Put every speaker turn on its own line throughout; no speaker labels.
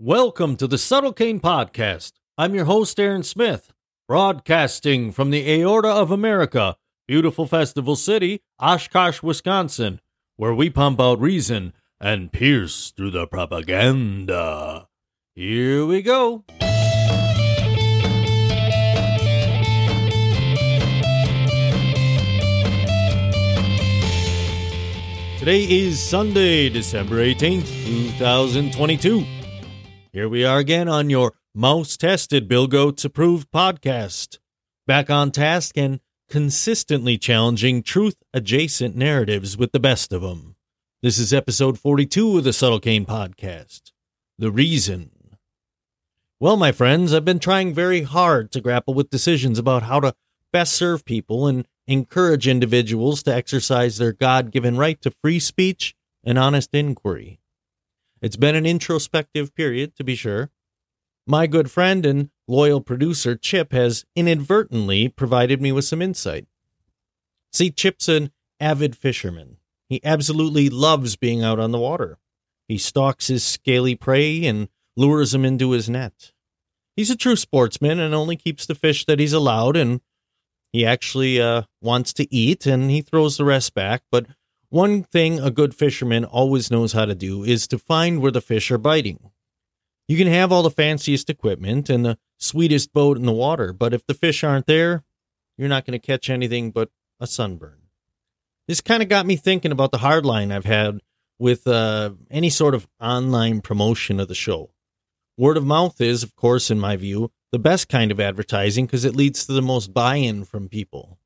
Welcome to the Subtlecain Podcast. I'm your host, Aaron Smith, broadcasting from the Aorta of America, beautiful festival city, Oshkosh, Wisconsin, where we pump out reason and pierce through the propaganda. Here we go. Today is Sunday, December 18th, 2022. Here we are again on your most tested Bill Goats approved podcast. Back on task and consistently challenging truth adjacent narratives with the best of them. This is episode 42 of the Subtlecain podcast. The reason. Well, my friends, I've been trying very hard to grapple with decisions about how to best serve people and encourage individuals to exercise their God given right to free speech and honest inquiry. It's been an introspective period, to be sure. My good friend and loyal producer, Chip, has inadvertently provided me with some insight. See, Chip's an avid fisherman. He absolutely loves being out on the water. He stalks his scaly prey and lures them into his net. He's a true sportsman and only keeps the fish that he's allowed and he actually uh, wants to eat and he throws the rest back. But one thing a good fisherman always knows how to do is to find where the fish are biting. You can have all the fanciest equipment and the sweetest boat in the water, but if the fish aren't there, you're not going to catch anything but a sunburn. This kind of got me thinking about the hard line I've had with uh, any sort of online promotion of the show. Word of mouth is, of course, in my view, the best kind of advertising because it leads to the most buy-in from people,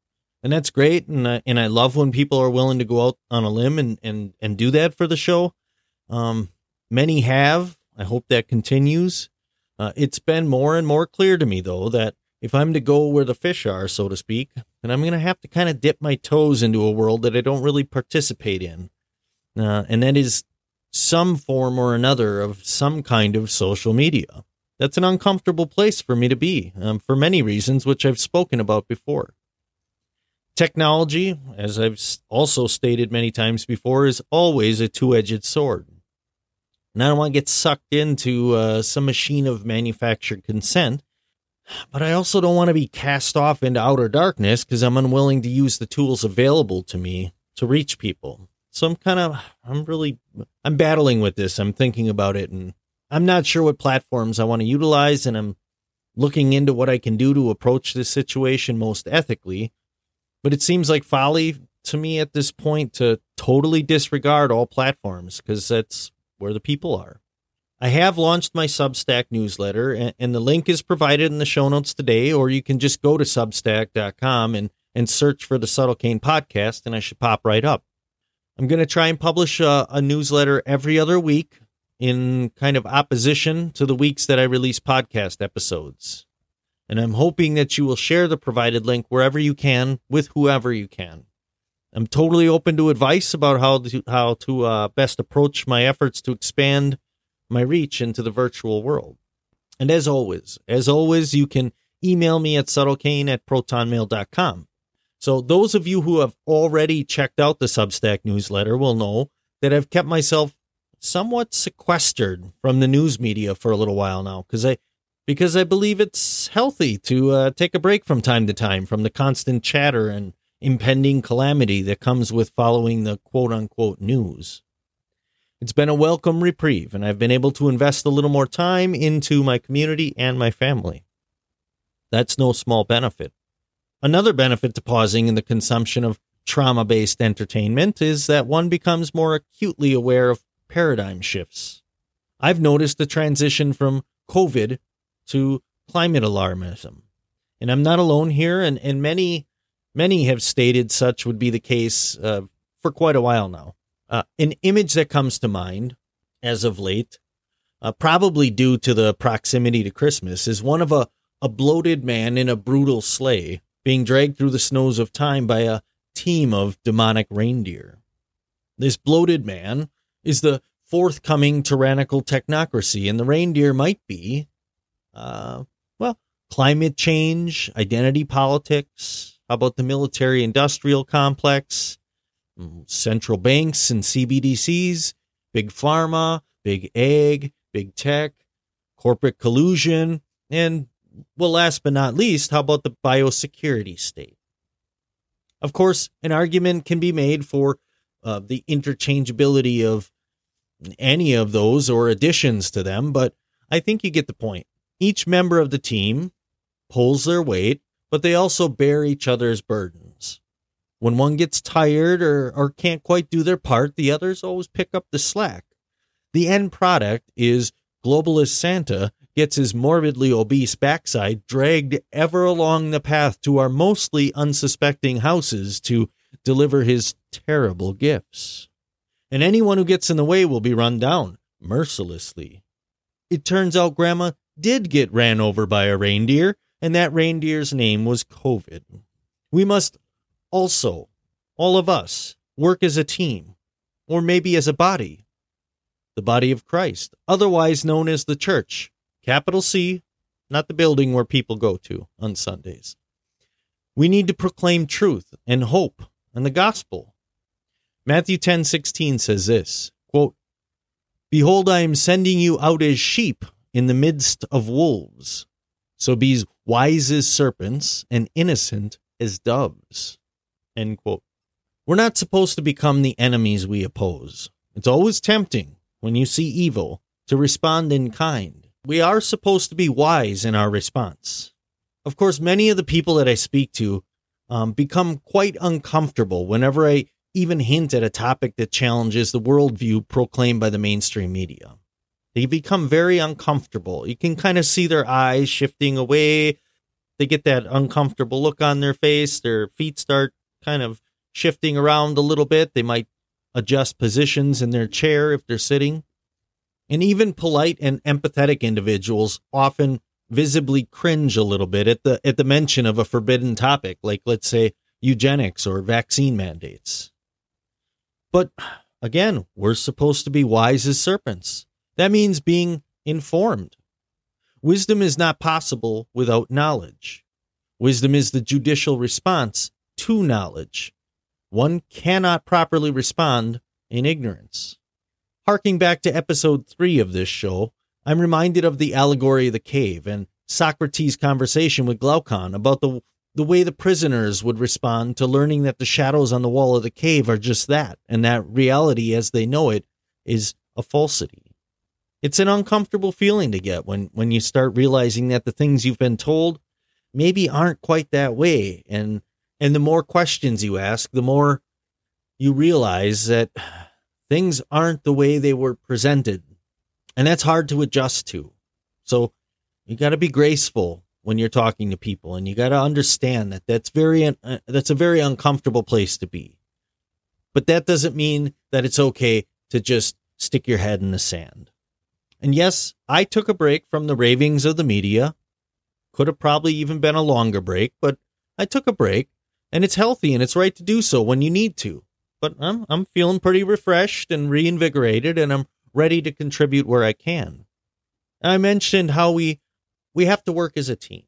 and that's great. And I, and I love when people are willing to go out on a limb and and and do that for the show. Um, many have. I hope that continues. Uh, it's been more and more clear to me though that if I'm to go where the fish are, so to speak, then I'm going to have to kind of dip my toes into a world that I don't really participate in, uh, and that is some form or another of some kind of social media that's an uncomfortable place for me to be um, for many reasons, which I've spoken about before. Technology, as I've also stated many times before, is always a two edged sword. And I don't want to get sucked into uh, some machine of manufactured consent, but I also don't want to be cast off into outer darkness because I'm unwilling to use the tools available to me to reach people. So I'm kind of, I'm really, I'm battling with this. I'm thinking about it and I'm not sure what platforms I want to utilize, and I'm looking into what I can do to approach this situation most ethically. But it seems like folly to me at this point to totally disregard all platforms because that's where the people are. I have launched my Substack newsletter, and, the link is provided in the show notes today, or you can just go to substack.com and, and search for the Subtlecain podcast, and I should pop right up. I'm going to try and publish a, a newsletter every other week in kind of opposition to the weeks that I release podcast episodes. And I'm hoping that you will share the provided link wherever you can with whoever you can. I'm totally open to advice about how to, how to uh, best approach my efforts to expand my reach into the virtual world. And as always, as always, you can email me at subtlecain at protonmail.com. So those of you who have already checked out the Substack newsletter will know that I've kept myself somewhat sequestered from the news media for a little while now because I because I believe it's healthy to uh, take a break from time to time from the constant chatter and impending calamity that comes with following the quote unquote news. It's been a welcome reprieve, and I've been able to invest a little more time into my community and my family. That's no small benefit. Another benefit to pausing in the consumption of trauma based entertainment is that one becomes more acutely aware of paradigm shifts. I've noticed the transition from COVID to climate alarmism. And I'm not alone here, and, and many, many have stated such would be the case uh, for quite a while now. Uh, an image that comes to mind as of late, uh, probably due to the proximity to Christmas, is one of a, a bloated man in a brutal sleigh being dragged through the snows of time by a team of demonic reindeer. This bloated man is the forthcoming tyrannical technocracy, and the reindeer might be, uh, well, climate change, identity politics. How about the military industrial complex, mm, central banks and CBDCs, big pharma, big ag, big tech, corporate collusion, and, well, last but not least, how about the biosecurity state? Of course, an argument can be made for uh, the interchangeability of any of those or additions to them, but I think you get the point. Each member of the team pulls their weight, but they also bear each other's burdens. When one gets tired or, or can't quite do their part, the others always pick up the slack. The end product is globalist Santa gets his morbidly obese backside dragged ever along the path to our mostly unsuspecting houses to deliver his terrible gifts. And anyone who gets in the way will be run down mercilessly. It turns out Grandma did get ran over by a reindeer, and that reindeer's name was COVID. We must also, all of us, work as a team, or maybe as a body, the body of Christ, otherwise known as the church, capital C, not the building where people go to on Sundays. We need to proclaim truth and hope and the gospel. Matthew 10:16 says this, quote, "Behold, I am sending you out as sheep in the midst of wolves. So be wise as serpents and innocent as doves." End quote. We're not supposed to become the enemies we oppose. It's always tempting when you see evil to respond in kind. We are supposed to be wise in our response. Of course, many of the people that I speak to um, become quite uncomfortable whenever I even hint at a topic that challenges the worldview proclaimed by the mainstream media. They become very uncomfortable. You can kind of see their eyes shifting away. They get that uncomfortable look on their face. Their feet start kind of shifting around a little bit. They might adjust positions in their chair if they're sitting. And even polite and empathetic individuals often visibly cringe a little bit at the at the mention of a forbidden topic like let's say eugenics or vaccine mandates. But again, we're supposed to be wise as serpents. That means being informed. Wisdom is not possible without knowledge. Wisdom is the judicial response to knowledge. One cannot properly respond in ignorance. Harking back to episode 3 of this show, I'm reminded of the allegory of the cave and Socrates' conversation with Glaucon about the the way the prisoners would respond to learning that the shadows on the wall of the cave are just that, and that reality as they know it is a falsity. It's an uncomfortable feeling to get when, when you start realizing that the things you've been told maybe aren't quite that way. And and the more questions you ask, the more you realize that things aren't the way they were presented and that's hard to adjust to. So you got to be graceful when you're talking to people, and you got to understand that that's very uh, that's a very uncomfortable place to be. But that doesn't mean that it's okay to just stick your head in the sand. And yes, I took a break from the ravings of the media. Could have probably even been a longer break, but I took a break, and it's healthy and it's right to do so when you need to. But I'm I'm feeling pretty refreshed and reinvigorated, and I'm ready to contribute where I can. I mentioned how we we have to work as a team.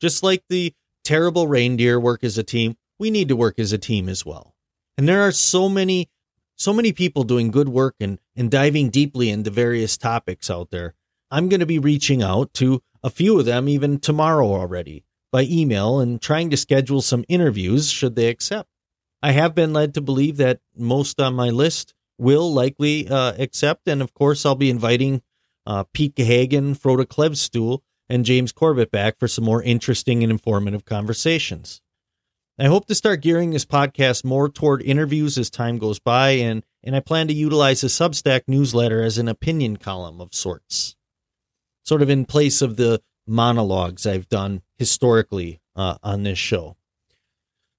Just like the terrible reindeer work as a team, we need to work as a team as well. And there are so many so many people doing good work and, and diving deeply into various topics out there. I'm going to be reaching out to a few of them even tomorrow already by email and trying to schedule some interviews should they accept. I have been led to believe that most on my list will likely uh, accept. And of course, I'll be inviting uh, Pete Gahagan, Frode Klevstul, and James Corbett back for some more interesting and informative conversations. I hope to start gearing this podcast more toward interviews as time goes by, and, and I plan to utilize the Substack newsletter as an opinion column of sorts, sort of in place of the monologues I've done historically uh, on this show.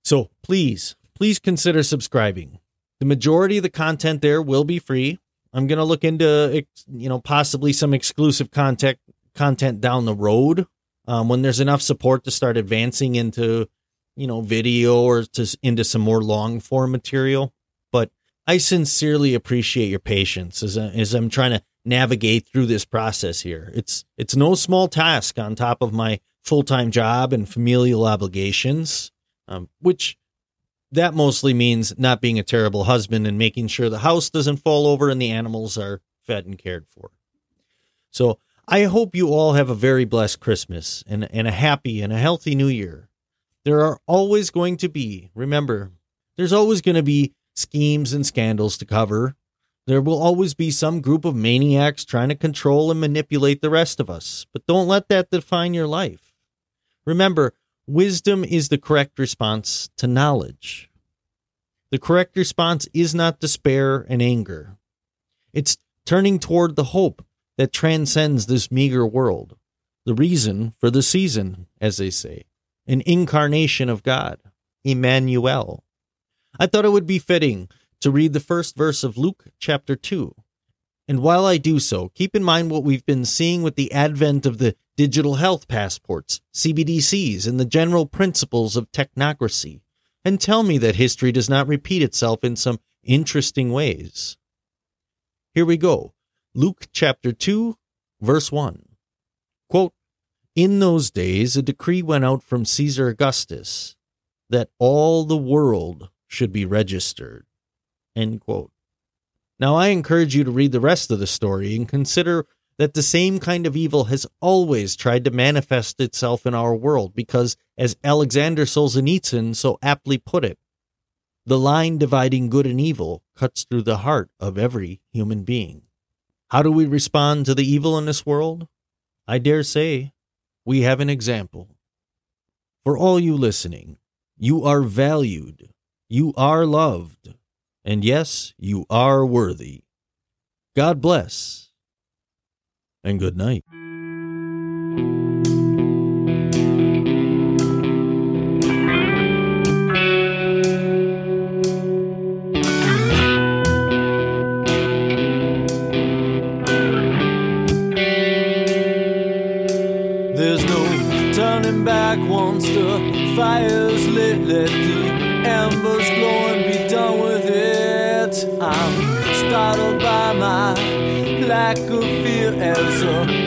So please, please consider subscribing. The majority of the content there will be free. I'm going to look into, you know, possibly some exclusive content content down the road um, when there's enough support to start advancing into, you know, video or to into some more long form material. But I sincerely appreciate your patience as, as I'm trying to navigate through this process here. It's it's no small task on top of my full time job and familial obligations, um, which that mostly means not being a terrible husband and making sure the house doesn't fall over and the animals are fed and cared for. So I hope you all have a very blessed Christmas and, and a happy and a healthy new year. There are always going to be, remember, there's always going to be schemes and scandals to cover. There will always be some group of maniacs trying to control and manipulate the rest of us, but don't let that define your life. Remember, wisdom is the correct response to knowledge. The correct response is not despair and anger. It's turning toward the hope that transcends this meager world, the reason for the season, as they say, an incarnation of God, Emmanuel. I thought it would be fitting to read the first verse of Luke chapter 2. And while I do so, keep in mind what we've been seeing with the advent of the digital health passports, CBDCs, and the general principles of technocracy, and tell me that history does not repeat itself in some interesting ways. Here we go. Luke chapter 2, verse 1. Quote, In those days a decree went out from Caesar Augustus that all the world should be registered. Now, I encourage you to read the rest of the story and consider that the same kind of evil has always tried to manifest itself in our world because, as Alexander Solzhenitsyn so aptly put it, the line dividing good and evil cuts through the heart of every human being. How do we respond to the evil in this world? I dare say we have an example. For all you listening, you are valued, you are loved, and yes, you are worthy. God bless, and good night.
Back once the fire's lit. Let the embers glow and be done with it. I'm startled by my lack of fear as the